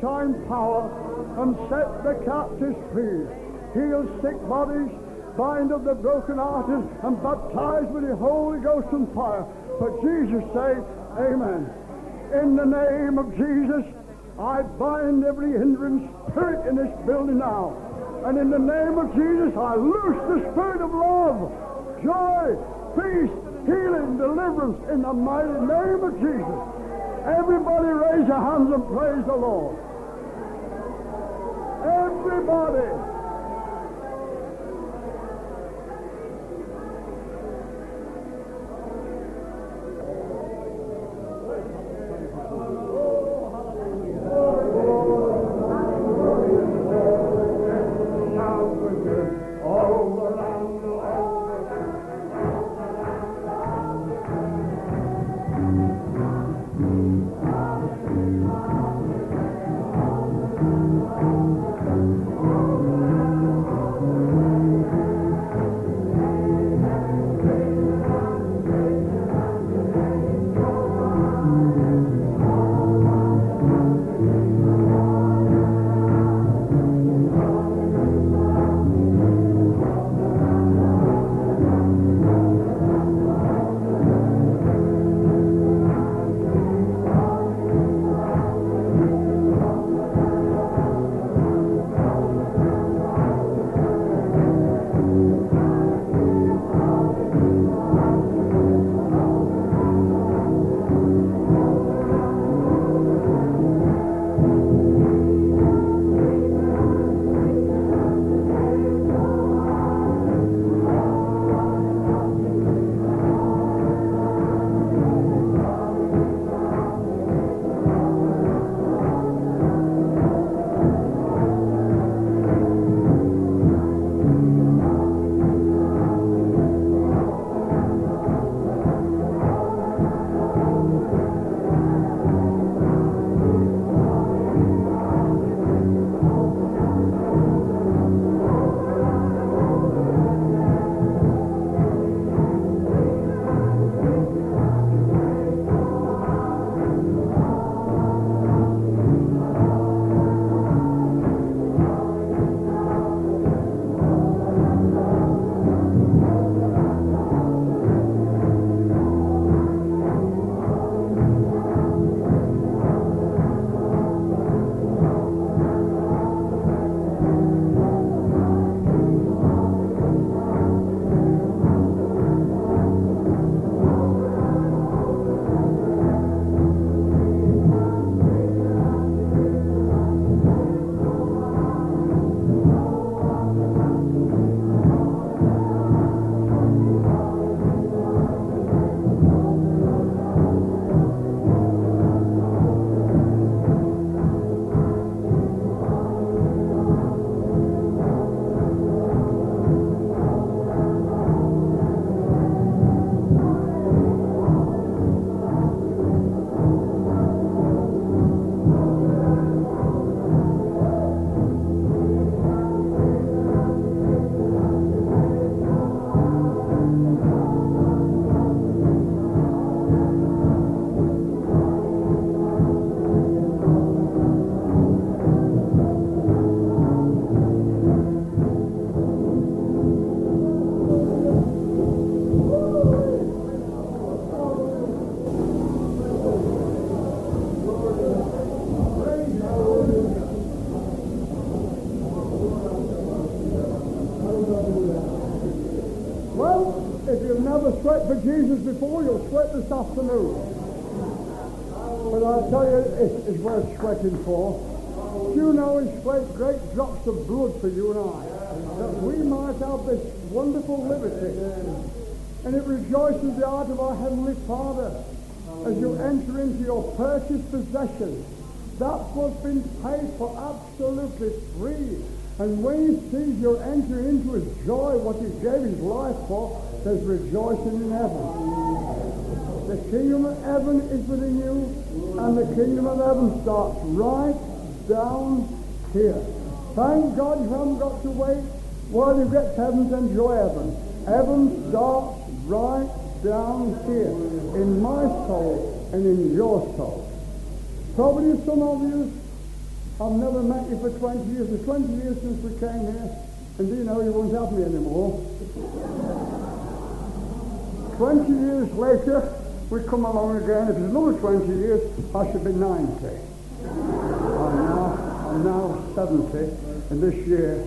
time power and set the captives free. Heal sick bodies, bind up the brokenhearted, and baptize with the Holy Ghost and fire. For Jesus' sake, amen. In the name of Jesus, I bind every hindrance spirit in this building now. And in the name of Jesus, I loose the spirit of love, joy, peace, healing, deliverance in the mighty name of Jesus. Everybody raise your hands and praise the Lord. Everybody. And when he sees you enter into his joy, what he gave his life for, there's rejoicing in heaven. The kingdom of heaven is within you, and the kingdom of heaven starts right down here. Thank God you haven't got to wait while you get to heaven to enjoy heaven. Heaven starts right down here in my soul and in your soul. Probably some of you, I've never met you for 20 years. It's 20 years since we came here, and do you know you won't have me anymore? 20 years later, we come along again. If it's another 20 years, I should be 90. I'm now, I'm now 70 in this year.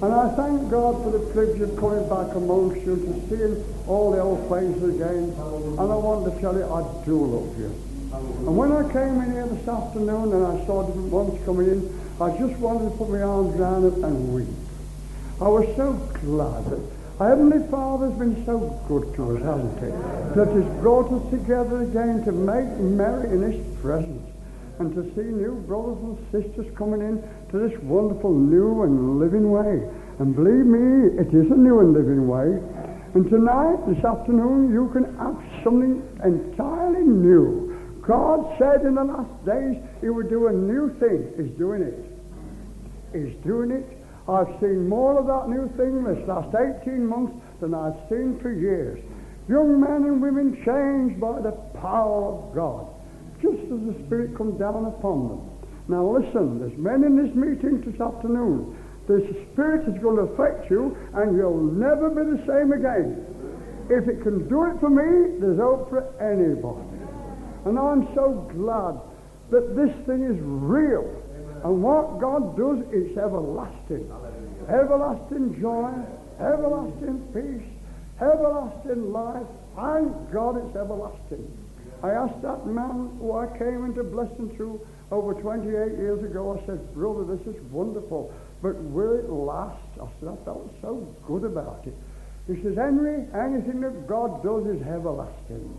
And I thank God for the privilege of coming back amongst you to seeing all the old faces again. And I want to tell you, I do love you. And when I came in here this afternoon and I saw different ones coming in, I just wanted to put my arms around them and weep. I was so glad that our Heavenly Father's been so good to us, hasn't he? That he's brought us together again to make merry in his presence and to see new brothers and sisters coming in to this wonderful new and living way. And believe me, it is a new and living way. And tonight, this afternoon, you can have something entirely new. God said in the last days he would do a new thing. He's doing it. He's doing it. I've seen more of that new thing this last 18 months than I've seen for years. Young men and women changed by the power of God just as the Spirit comes down upon them. Now listen, there's men in this meeting this afternoon. The Spirit is going to affect you and you'll never be the same again. If it can do it for me, there's hope for anybody. And I'm so glad that this thing is real. And what God does is everlasting. Everlasting joy, everlasting peace, everlasting life. Thank God it's everlasting. I asked that man who I came into blessing through over 28 years ago, I said, brother, this is wonderful, but will it last? I said, I felt so good about it. He says, Henry, anything that God does is everlasting.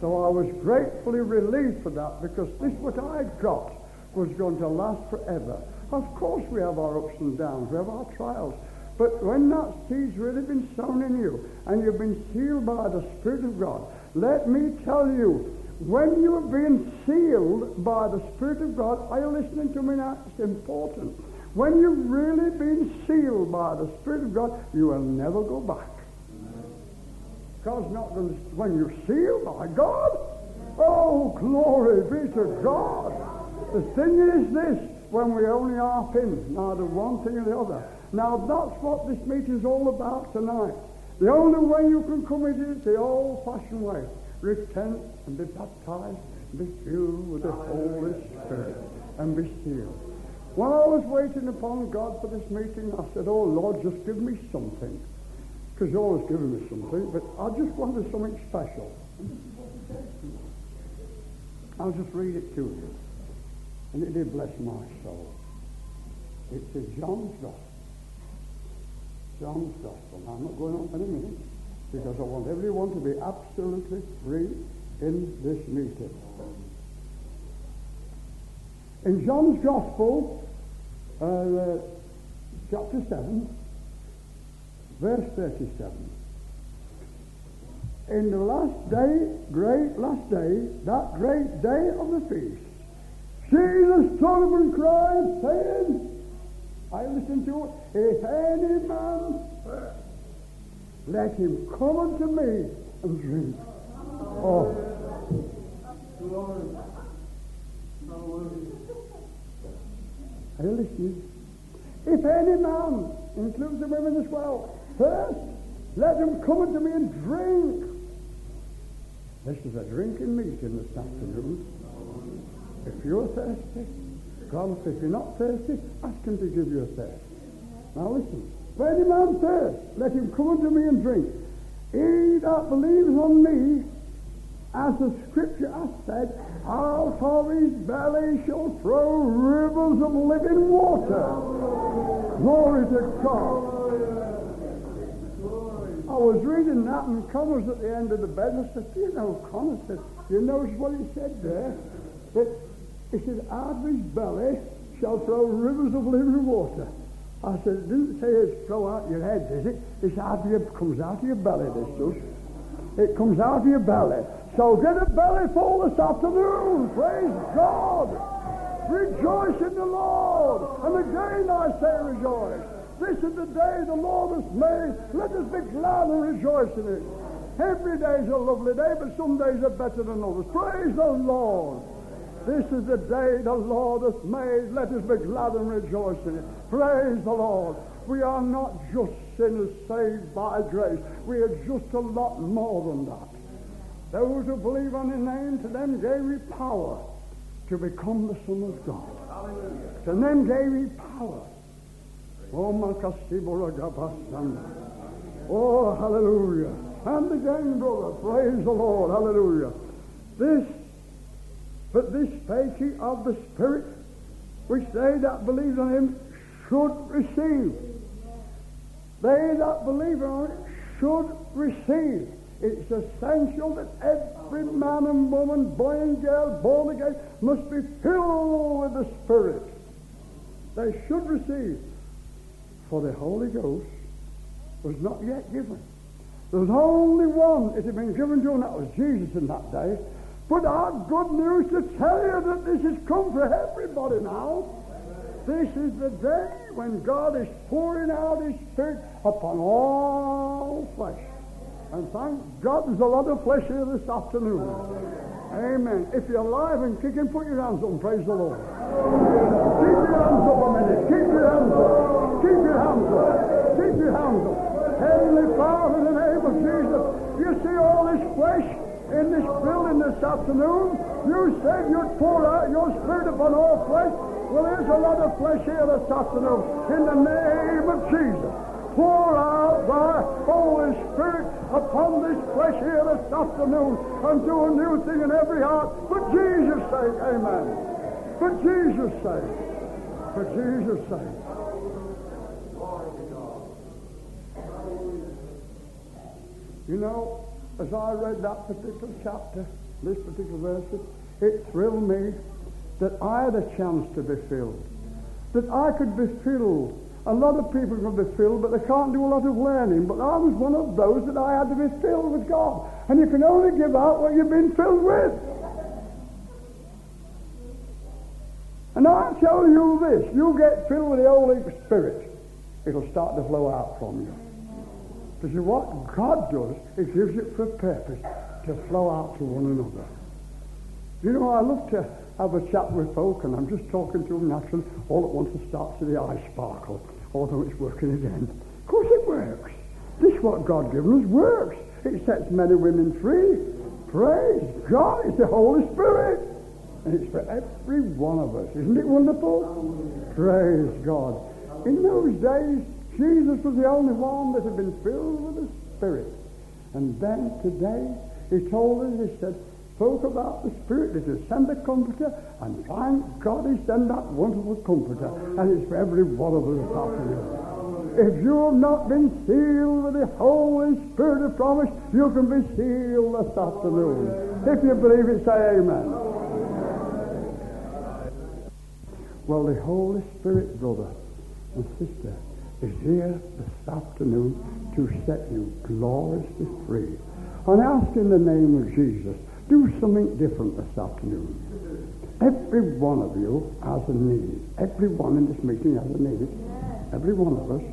So I was gratefully relieved for that because this what I got was going to last forever. Of course we have our ups and downs, we have our trials. But when that seed's really been sown in you and you've been sealed by the Spirit of God, let me tell you, when you have been sealed by the Spirit of God, are you listening to me now? It's important. When you've really been sealed by the Spirit of God, you will never go back. God's not going to, when you're sealed by God, oh, glory be to God. The thing is this, when we only half in, neither one thing or the other. Now that's what this meeting is all about tonight. The only way you can come in is the old-fashioned way repent and be baptized and be filled with the Holy Spirit and be sealed. While I was waiting upon God for this meeting, I said, Oh Lord, just give me something. Because you're always giving me something, but I just wanted something special. I'll just read it to you. And it did bless my soul. It's in John's Gospel. John's Gospel. I'm not going on for a minute because I want everyone to be absolutely free in this meeting. In John's Gospel, uh, chapter 7, verse 37. In the last day, great last day, that great day of the feast, Jesus and cried, saying, I listen to if any man let him come unto me and drink. Oh. Are you listening? If any man, includes the women as well, thirst, let him come unto me and drink. This is a drinking meeting this afternoon. If you're thirsty, God, if you're not thirsty, ask him to give you a thirst. Now listen. If any man thirst, let him come unto me and drink. He that believes on me, as the scripture hath said, out of his belly shall flow rivers of living water. Glory to God. I was reading that and Connor's at the end of the bed and I said, you know, Connor said, you notice what he said there? That he said, out of his belly shall flow rivers of living water. I said, it didn't say it's flow out your head, does it? It's out of comes out of your belly, this does. It comes out of your belly. So get a belly full this afternoon. Praise God. Rejoice in the Lord. And again I say rejoice. This is the day the Lord has made. Let us be glad and rejoice in it. Every day is a lovely day, but some days are better than others. Praise the Lord. This is the day the Lord hath made. Let us be glad and rejoice in it. Praise the Lord. We are not just sinners saved by grace. We are just a lot more than that. Those who believe on his name, to them gave he power to become the Son of God. Hallelujah. To them gave he power. Oh, Oh, hallelujah. And again, brother, praise the Lord, hallelujah. This, but this faith of the Spirit, which they that believe on him should receive. They that believe on it should receive. It's essential that every man and woman, boy and girl, born again, must be filled with the Spirit. They should receive. For the Holy Ghost was not yet given. There was only one it had been given to, and that was Jesus in that day. But I've good news to tell you that this has come for everybody now. This is the day when God is pouring out His Spirit upon all flesh. And thank God there's a lot of flesh here this afternoon. Amen. If you're alive and kicking, put your hands up and praise the Lord. Keep your hands up a minute. Keep your hands up. Keep your hands up. Keep your hands up. Heavenly Father, in the name of Jesus, you see all this flesh in this building this afternoon. You said you'd pour out your spirit upon all flesh. Well, there's a lot of flesh here this afternoon. In the name of Jesus pour out thy Holy Spirit upon this flesh here this afternoon and do a new thing in every heart. For Jesus' sake, amen. For Jesus' sake. For Jesus' sake. You know, as I read that particular chapter, this particular verse, it thrilled me that I had a chance to be filled. That I could be filled a lot of people can be filled, but they can't do a lot of learning. But I was one of those that I had to be filled with God. And you can only give out what you've been filled with. And I tell you this, you get filled with the Holy Spirit, it'll start to flow out from you. Because what God does, He gives it for a purpose to flow out to one another. You know, I love to have a chat with folk, and I'm just talking to them naturally. All at once it starts to the eye sparkle although it's working again. Of course it works. This what God given us works. It sets men and women free. Praise God. It's the Holy Spirit. It's for every one of us. Isn't it wonderful? Praise God. In those days, Jesus was the only one that had been filled with the Spirit. And then today, he told us, he said, spoke about the Spirit that will send a comforter, and thank God he sent that wonderful comforter, and it's for every one of us. If you have not been sealed with the Holy Spirit of promise, you can be sealed this afternoon. If you believe it, say amen. Well, the Holy Spirit, brother and sister, is here this afternoon to set you gloriously free. And ask in the name of Jesus do something different this afternoon. Every one of you has a need. Every one in this meeting has a need. Every one of us.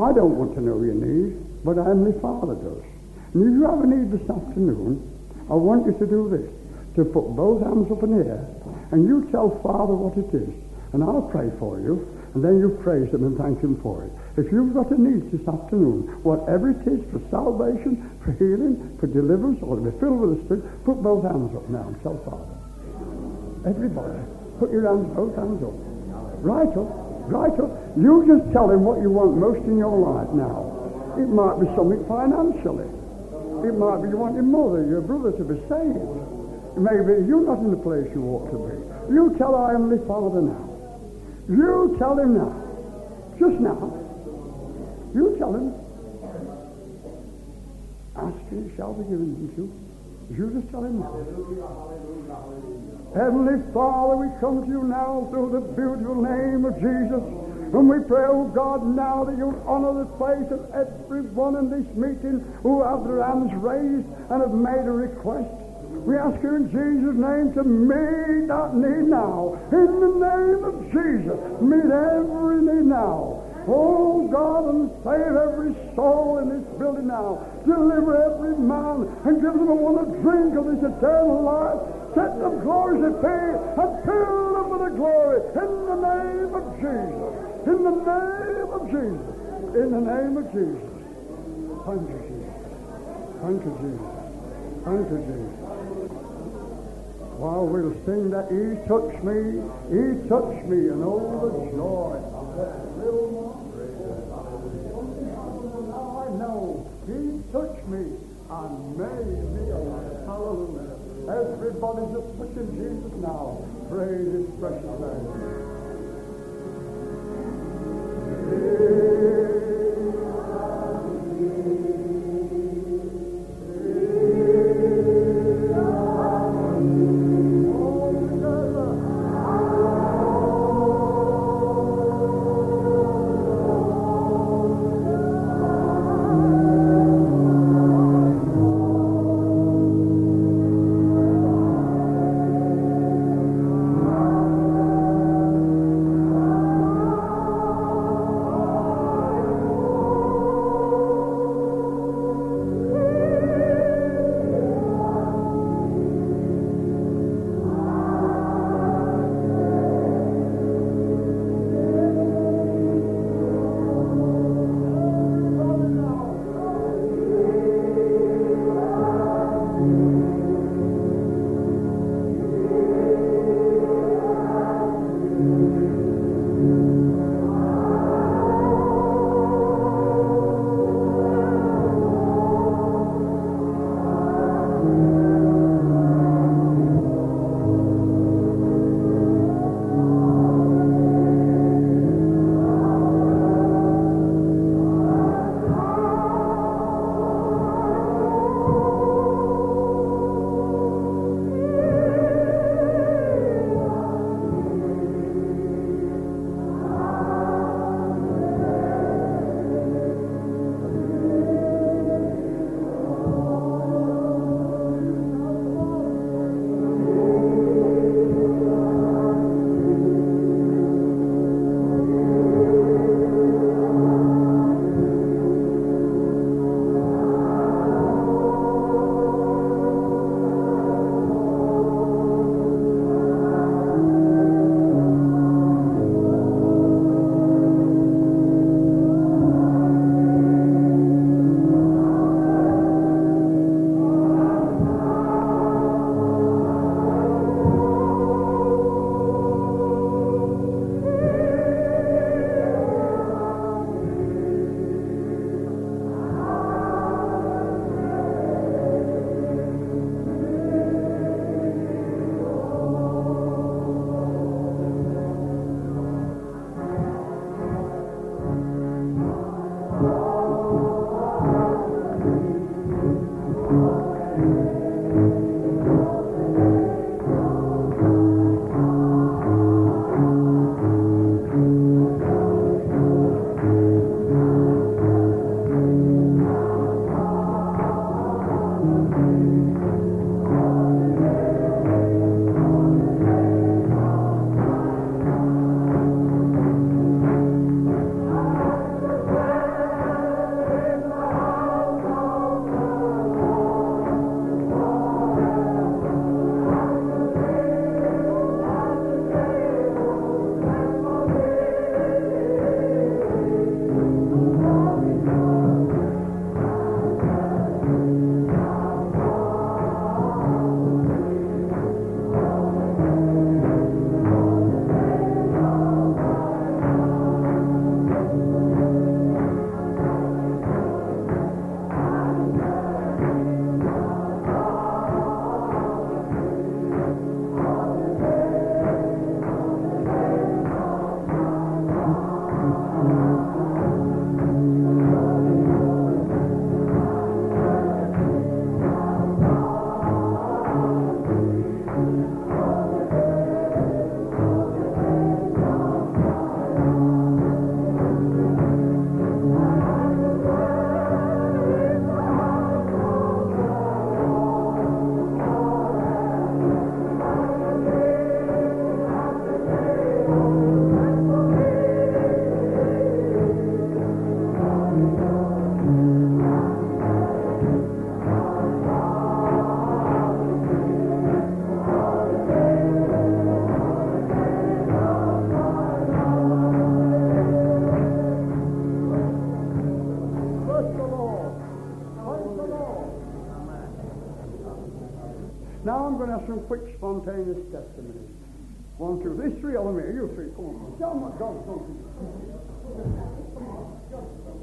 I don't want to know your need, but Heavenly Father does. And if you have a need this afternoon, I want you to do this. To put both hands up in the air, and you tell Father what it is, and I'll pray for you, and then you praise Him and thank Him for it. If you've got a need this afternoon, whatever it is for salvation, for healing, for deliverance, or to be filled with the Spirit, put both hands up now and tell Father. Everybody, put your hands, both hands up. Right up, right up. You just tell him what you want most in your life now. It might be something financially. It might be you want your mother, your brother to be saved. Maybe you're not in the place you ought to be. You tell our Heavenly Father now. You tell him now. Just now. You tell him. Ask and shall be given to you. You just tell him now. Heavenly Father, we come to you now through the beautiful name of Jesus. And we pray, oh God, now that you'll honor the faith of everyone in this meeting who have their hands raised and have made a request. We ask you in Jesus' name to meet that need now. In the name of Jesus, meet every need now. Oh God, and save every soul in this building now. Deliver every man and give them a want drink of this eternal life. Set them glory to pay and fill them with the glory in the name of Jesus. In the name of Jesus. In the name of Jesus. Thank you, Jesus. Thank you, Jesus. Thank you, Jesus. While we'll sing that He touched me, He touched me, and oh, the joy of that little. Now I know He touched me and made me alive. Hallelujah. Everybody just pushing Jesus now. Praise His precious name. Quick, spontaneous testimonies. One, two, these three here, you three, come on. Tell them for you.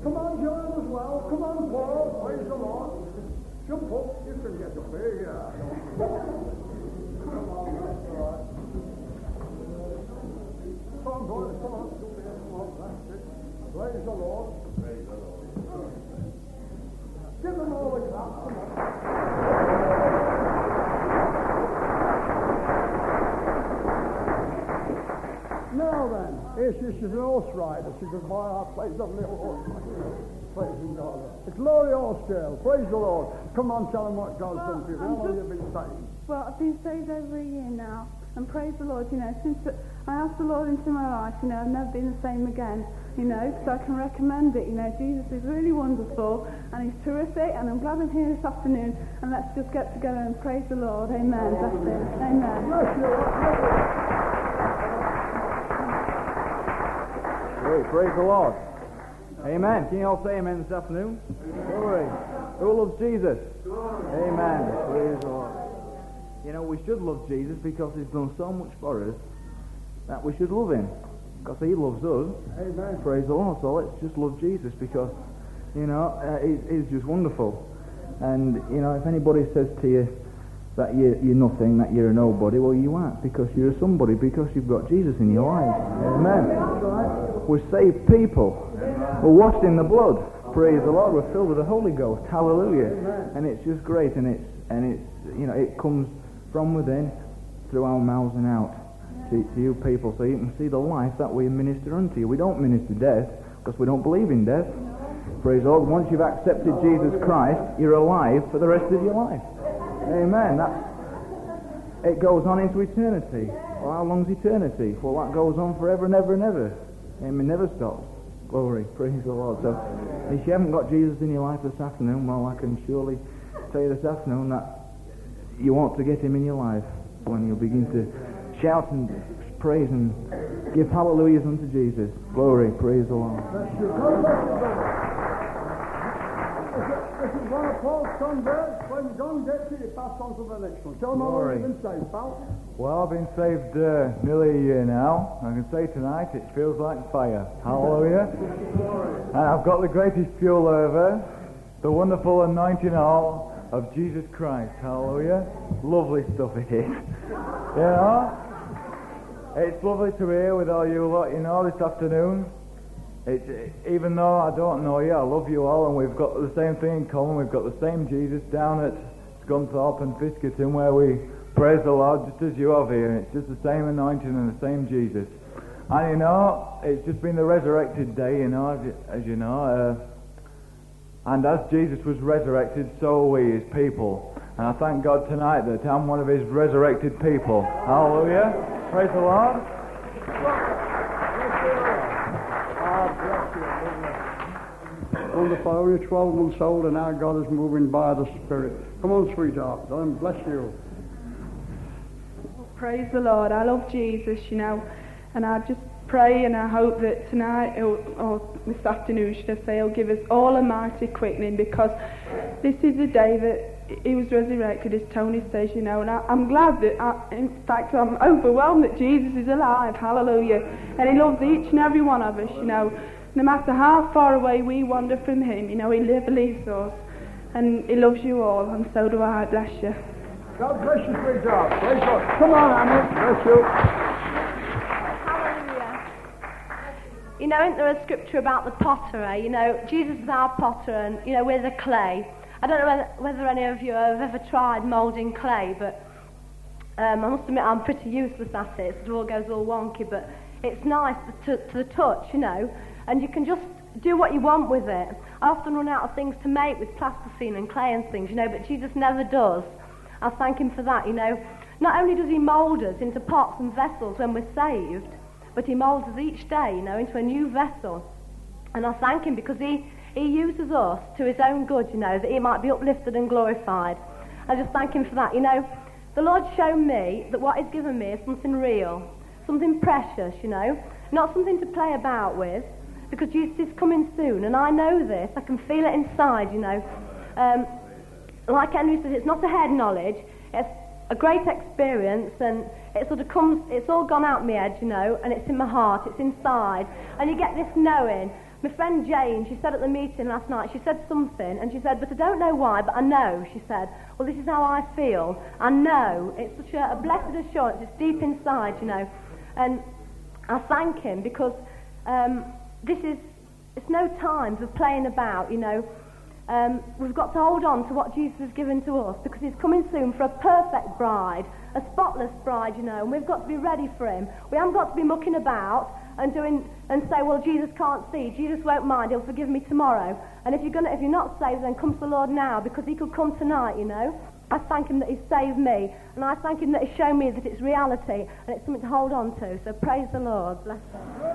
Come on, John, as well. Come on, Paul. Praise the Lord. Jump up. You can get up here, yeah. Rider. She goes by our place on the. Praising God. It's Laurie Horsetail. Praise the Lord. Come on, tell them what God's done for you. How long have you been saved? Well, I've been saved over a year now, and praise the Lord, you know, since I asked the Lord into my life, you know, I've never been the same again, you know, because I can recommend it, you know, Jesus is really wonderful, and he's terrific, and I'm glad I'm here this afternoon, and let's just get together and praise the Lord, amen, bless him, amen. Bless you. Praise the Lord. Amen. Can you all say amen this afternoon? Glory. Who loves Jesus? Amen. Praise the Lord. You know, we should love Jesus because he's done so much for us that we should love him. Because he loves us. Amen. Praise the Lord. So let's just love Jesus because, you know, uh, he's, he's just wonderful. And, you know, if anybody says to you that you're, you're nothing, that you're a nobody, well, you aren't because you're a somebody because you've got Jesus in your life. Amen. We're saved people. We're washed in the blood. Praise the Lord. We're filled with the Holy Ghost. Hallelujah. And it's just great. And it's, and it's, you know, it comes from within through our mouths and out to, to you people so you can see the life that we minister unto you. We don't minister death because we don't believe in death. Praise the Lord. Once you've accepted Jesus Christ, you're alive for the rest of your life. Amen. That, it goes on into eternity. Well, how long's eternity? Well, that goes on forever and ever and ever. Amen. Never stops. Glory. Praise the Lord. So, if you haven't got Jesus in your life this afternoon, well, I can surely tell you this afternoon that you want to get him in your life when you begin to shout and praise and give hallelujahs unto Jesus. Glory. Praise the Lord. Bless you. God bless you, brother. This is one of Paul's converts. When John gets it, you pass on to the next one. Tell them how long you've been saved, pal. Well, I've been saved uh, nearly a year now. I can say tonight it feels like fire. Hallelujah. And I've got the greatest fuel over, the wonderful anointing oil of Jesus Christ. Hallelujah. Lovely stuff it is. You know? It's lovely to be here with all you lot, you know, this afternoon. It's, even though I don't know you, I love you all, and we've got the same thing in common. We've got the same Jesus down at Scunthorpe and Fiskerton, where we praise the Lord just as you have here. It's just the same anointing and the same Jesus. And you know, it's just been the resurrected day, you know, as you, as you know. Uh, and as Jesus was resurrected, so are we, his people. And I thank God tonight that I'm one of his resurrected people. Hallelujah. Praise the Lord. Wonderful. Only 12 months old, and now God is moving by the Spirit. Come on, sweetheart. Him, bless you. Praise the Lord. I love Jesus, you know, and I just pray and I hope that tonight or, this afternoon, should I say, He'll give us all a mighty quickening because this is the day that He was resurrected, as Tony says, you know, and I, I'm glad that, I, in fact, I'm overwhelmed that Jesus is alive. Hallelujah. And He loves each and every one of us, you know. No matter how far away we wander from Him, you know, He never leaves us. And He loves you all, and so do I. Bless you. God bless you, sweetheart. Praise God. Come on, Annie. Bless you. Hallelujah. You know, isn't there a scripture about the potter? eh? You know, Jesus is our potter and, you know, we're the clay. I don't know whether, whether any of you have ever tried moulding clay, but um, I must admit I'm pretty useless at it. It all goes all wonky, but it's nice to, to the touch, you know, and you can just do what you want with it. I often run out of things to make with plasticine and clay and things, you know, but Jesus never does. I thank him for that, you know. Not only does he mould us into pots and vessels when we're saved, but he moulds us each day, you know, into a new vessel. And I thank him because he, he uses us to his own good, you know, that he might be uplifted and glorified. I just thank him for that. You know, the Lord's shown me that what he's given me is something real, something precious, you know, not something to play about with, because Jesus is coming soon, and I know this. I can feel it inside, you know. Um, like Henry says, it's not a head knowledge, it's a great experience, and it sort of comes, it's all gone out my head, you know, and it's in my heart, it's inside, and you get this knowing. My friend Jane, she said at the meeting last night, she said something, and she said, but I don't know why, but I know, she said, well, this is how I feel. I know. It's such a, a blessed assurance. It's deep inside, you know. And I thank him because um, this is, it's no time for playing about, you know. Um, we've got to hold on to what Jesus has given to us because he's coming soon for a perfect bride, a spotless bride, you know, and we've got to be ready for him. We haven't got to be mucking about and doing and say, well, Jesus can't see, Jesus won't mind, he'll forgive me tomorrow. And if you're gonna, if you're not saved, then come to the Lord now because he could come tonight, you know. I thank him that he's saved me, and I thank him that he's shown me that it's reality and it's something to hold on to. So praise the Lord. Bless him.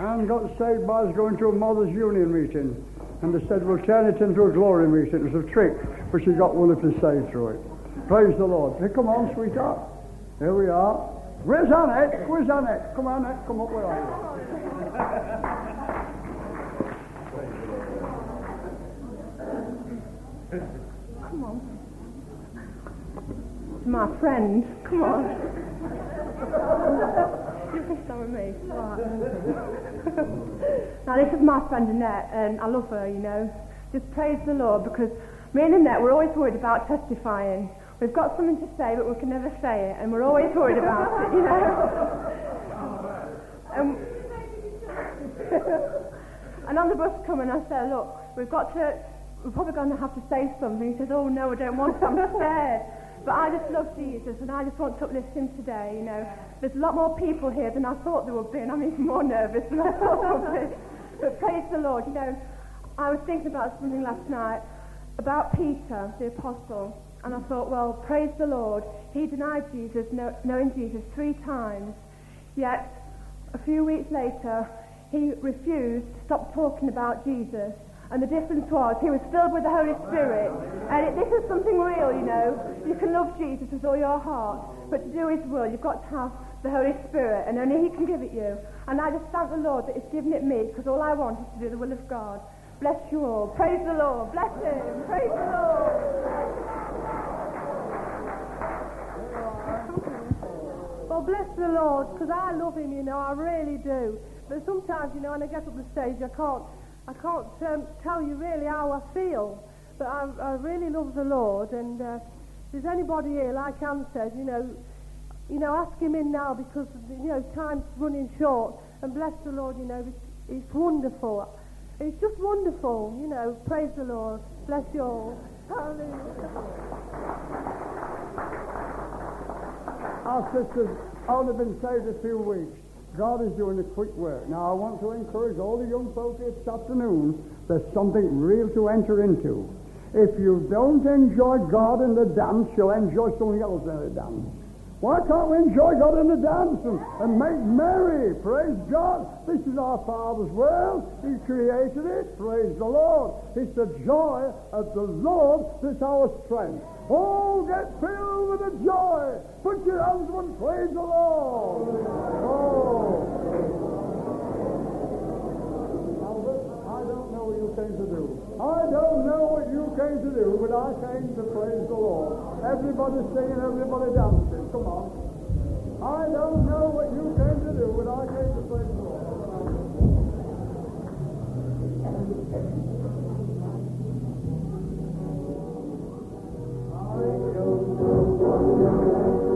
Anne got saved by us going to a Mothers Union meeting. And they said, we'll turn it into a glory meeting. It was a trick, but she got us saved through it. Praise the Lord. Hey, come on, sweetheart. Here we are. Where's Annette? Where's Annette? Come on, Annette. Come up. Where are you? Come on. It's my friend. Come on. Can with me. Right. now, this is my friend Annette, and I love her, you know. Just praise the Lord because me and Annette, we're always worried about testifying. We've got something to say, but we can never say it, and we're always worried about it, you know. and, um, and on the bus coming, I said, look, we've got to, we're probably going to have to say something. He says, oh no, I don't want to, I'm scared. But I just love Jesus, and I just want to uplift him today, you know. There's a lot more people here than I thought there would be, and I'm even more nervous than I thought there would be. But praise the Lord, you know. I was thinking about something last night about Peter, the apostle. And I thought, well, praise the Lord. He denied Jesus, knowing Jesus, three times. Yet, a few weeks later, he refused to stop talking about Jesus. And the difference was he was filled with the Holy Spirit. And it, this is something real, you know. You can love Jesus with all your heart, but to do his will, you've got to have the Holy Spirit, and only he can give it you. And I just thank the Lord that he's given it me, because all I want is to do the will of God. Bless you all. Praise the Lord. Bless him. Praise the Lord. Well, bless the Lord, because I love him, you know, I really do. But sometimes, you know, when I get up the stage, I can't, I can't um, tell you really how I feel. But I, I really love the Lord, and uh, if there's anybody here, like Anne says, you know, you know, ask him in now because, you know, time's running short. And bless the Lord, you know, it's, wonderful. It's just wonderful, you know. Praise the Lord. Bless you all. Hallelujah. Our sisters only been saved a few weeks. God is doing a quick work. Now, I want to encourage all the young folk here this afternoon, there's something real to enter into. If you don't enjoy God in the dance, you'll enjoy something else in the dance. Why can't we enjoy God in the dance and, and make merry? Praise God. This is our Father's world. He created it. Praise the Lord. It's the joy of the Lord that's our strength. Oh, get filled with the joy. Put your hands up and praise the Lord. Oh. Albert, I don't know what you came to do. I don't know what you came to do, but I came to praise the Lord. Everybody singing, everybody dancing. Come on. I don't know what you came to do, but I came to play. the Lord. I don't know what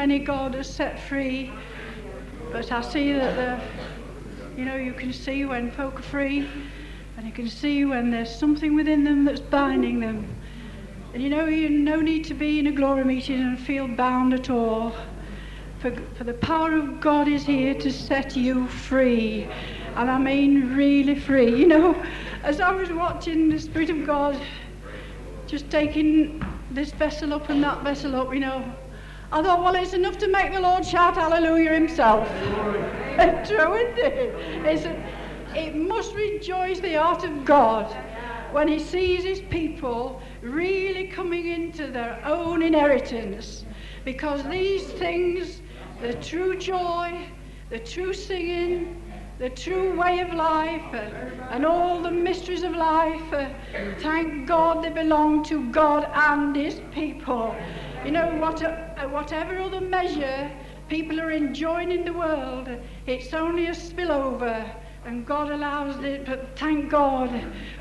many God has set free. But I see that the, you know, you can see when folk are free, and you can see when there's something within them that's binding them. And you know, you no need to be in a glory meeting and feel bound at all. For, for the power of God is here to set you free. And I mean really free. You know, as I was watching the Spirit of God just taking this vessel up and that vessel up, you know, I thought, well, it's enough to make the Lord shout hallelujah himself. True, isn't it? It's a, it must rejoice the heart of God when he sees his people really coming into their own inheritance. Because these things, the true joy, the true singing, the true way of life, uh, and all the mysteries of life, uh, thank God they belong to God and his people. You know, what, uh, whatever other measure people are enjoying in the world, it's only a spillover and God allows it, but thank God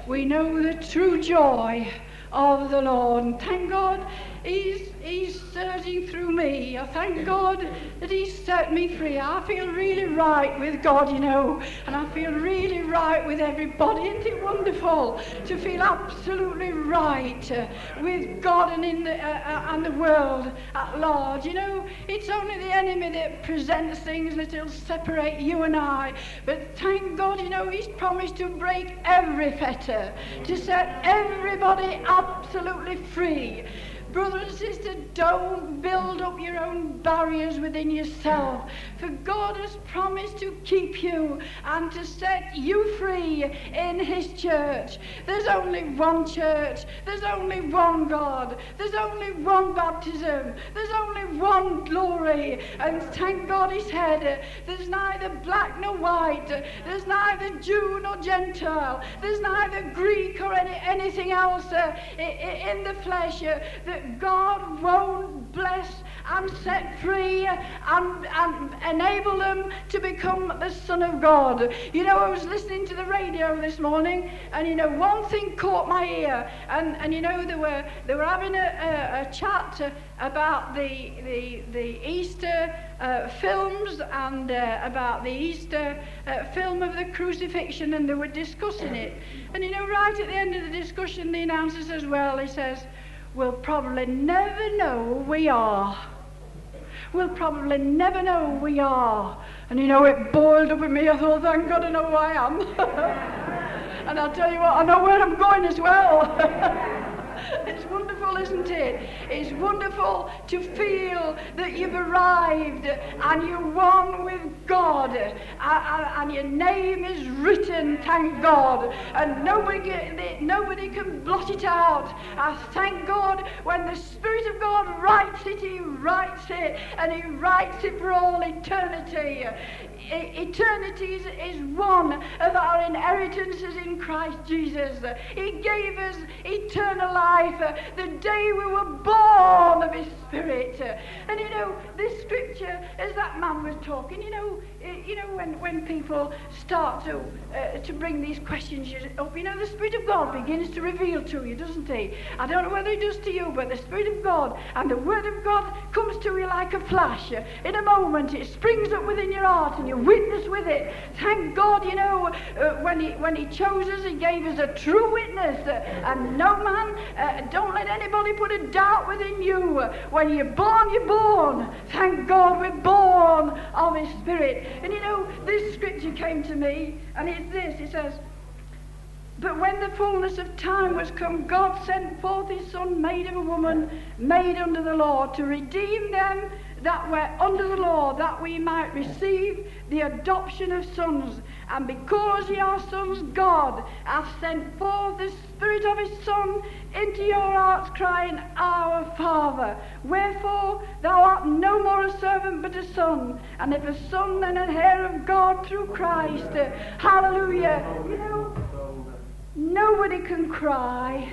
we know the true joy of the Lord. And thank God He's, he's surging through me. I thank God that He's set me free. I feel really right with God, you know, and I feel really right with everybody. Isn't it wonderful to feel absolutely right uh, with God and in the uh, uh, and the world at large? You know, it's only the enemy that presents things that will separate you and I. But thank God, you know, He's promised to break every fetter, to set everybody absolutely free. Brother and sister, don't build up your own barriers within yourself. For God has promised to keep you and to set you free in His church. There's only one church. There's only one God. There's only one baptism. There's only one glory. And thank God He said, there's neither black nor white. There's neither Jew nor Gentile. There's neither Greek or any, anything else uh, in the flesh. Uh, that God won't bless and set free and, and enable them to become the Son of God. You know, I was listening to the radio this morning, and you know, one thing caught my ear, and, and you know, they were, they were having a, a, a chat about the, the, the Easter uh, films and uh, about the Easter uh, film of the crucifixion, and they were discussing it. And you know, right at the end of the discussion, the announcer says, Well, he says, We'll probably never know who we are. We'll probably never know who we are. And you know, it boiled up in me. I thought, thank God I know who I am. and I'll tell you what, I know where I'm going as well. It's wonderful, isn't it? It's wonderful to feel that you've arrived and you're one with God and your name is written, thank God, and nobody, nobody can blot it out. I thank God when the Spirit of God writes it, He writes it, and He writes it for all eternity. Eternity is, is one of our inheritances in Christ Jesus. He gave us eternal life the day we were born of His Spirit. And you know, this scripture, as that man was talking, you know, you know, when, when people start to, uh, to bring these questions up, you know, the Spirit of God begins to reveal to you, doesn't He? I don't know whether He does to you, but the Spirit of God and the Word of God comes to you like a flash. In a moment, it springs up within your heart and you witness with it. Thank God, you know, uh, when, he, when He chose us, He gave us a true witness. Uh, and no man, uh, don't let anybody put a doubt within you. When you're born, you're born. Thank God we're born of His Spirit. And you know, this scripture came to me, and it's this it says, But when the fullness of time was come, God sent forth his Son, made of a woman, made under the law, to redeem them that were under the law, that we might receive the adoption of sons. And because ye are sons, God hath sent forth the Spirit of his Son into your hearts, crying, Our Father. Wherefore thou art no more a servant, but a son. And if a son, then an heir of God through Christ. Hallelujah. You know, nobody can cry,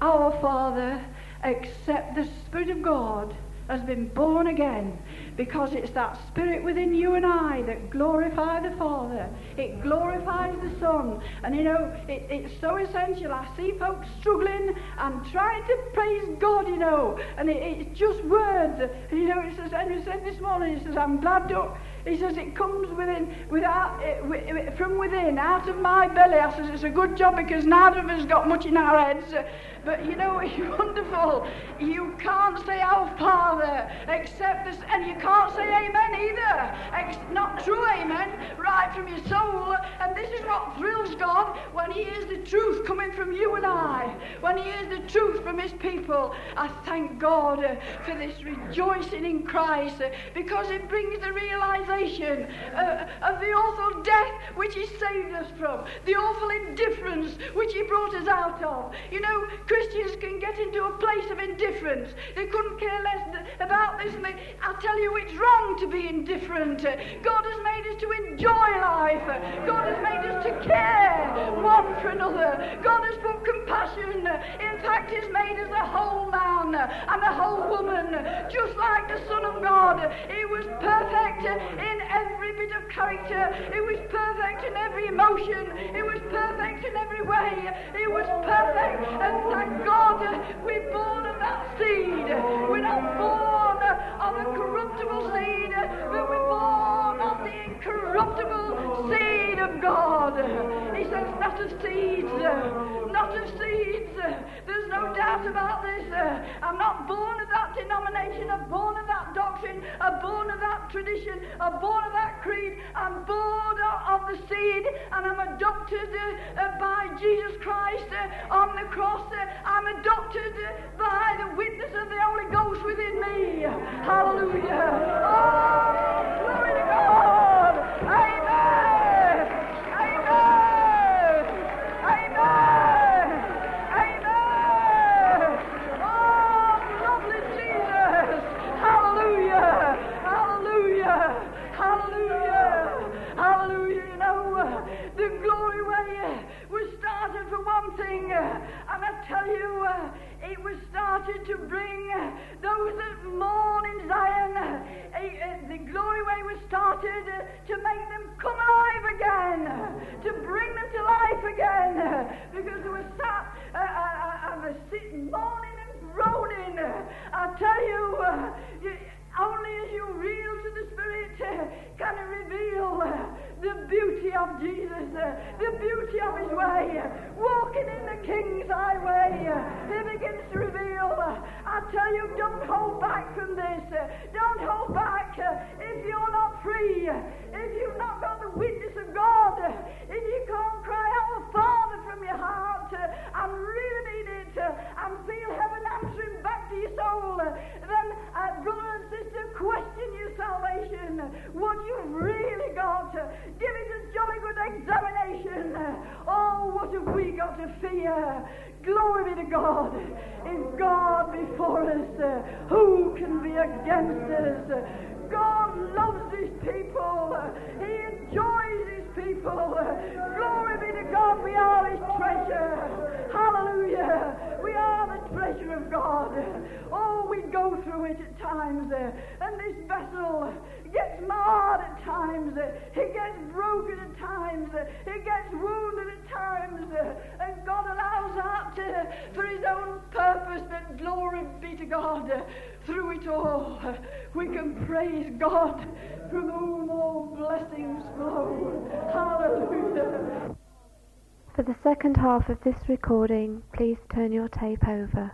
Our Father, except the Spirit of God has been born again. Because it's that spirit within you and I that glorify the Father. It glorifies the Son. And you know, it, it's so essential. I see folks struggling and trying to praise God, you know, and it, it's just words. You know, it says, Henry said this morning, he says, I'm glad to he says it comes within, without, from within, out of my belly. I says it's a good job because neither of us got much in our heads. But you know, it's wonderful. You can't say our Father except this, and you can't say Amen either. Ex- not true Amen, right from your soul. And this is what thrills God when He hears the truth coming from you and I. When He hears the truth from His people. I thank God uh, for this rejoicing in Christ uh, because it brings the realization uh, of the awful death which He saved us from, the awful indifference which He brought us out of. You know, Christians can get into a place of indifference. They couldn't care less about this. And they, I'll tell you, it's wrong to be indifferent. God has made us to enjoy life. God has made us to care one for another. God has put compassion. In fact, He's made us a whole man and a whole woman, just like the Son of God. He was perfect in every bit of character. He was perfect in every emotion. He was perfect in every way. He was perfect. And thank God we're born of that seed. We're not born of a corruptible seed, but we're born of the incorruptible seed of God. Not of seeds, not of seeds. There's no doubt about this. I'm not born of that denomination. I'm born of that doctrine. I'm born of that tradition. I'm born of that creed. I'm born of the seed, and I'm adopted uh, by Jesus Christ uh, on the cross. Uh, I'm adopted by the witness of the Holy Ghost within me. Hallelujah. Oh, glory to God. Amen. Amen. Amen. Amen. Oh, lovely Jesus. Hallelujah. Hallelujah. Hallelujah. Hallelujah. You know, the glory way was started for one thing. And I tell you, uh, it was started to bring uh, those that mourn in Zion. Uh, the glory way was started to make them come alive again, to bring them to life again, because they were sat and were sitting, mourning and groaning. I tell you, only as you reel to the Spirit can it reveal the beauty of Jesus, the beauty of His way, hold back from this. Don't hold back if you're not free, if you've not got the witness who can be against us? God loves his people. He enjoys his people. Glory be to God. We are his treasure. Hallelujah. We are the treasure of God. Oh, we go through it at times. And this vessel gets marred at times. It gets broken at times. It gets wounded at times. And God allows that for his own purpose. But glory be to God. Through it all, we can praise God from whom all blessings flow. Hallelujah. For the second half of this recording, please turn your tape over.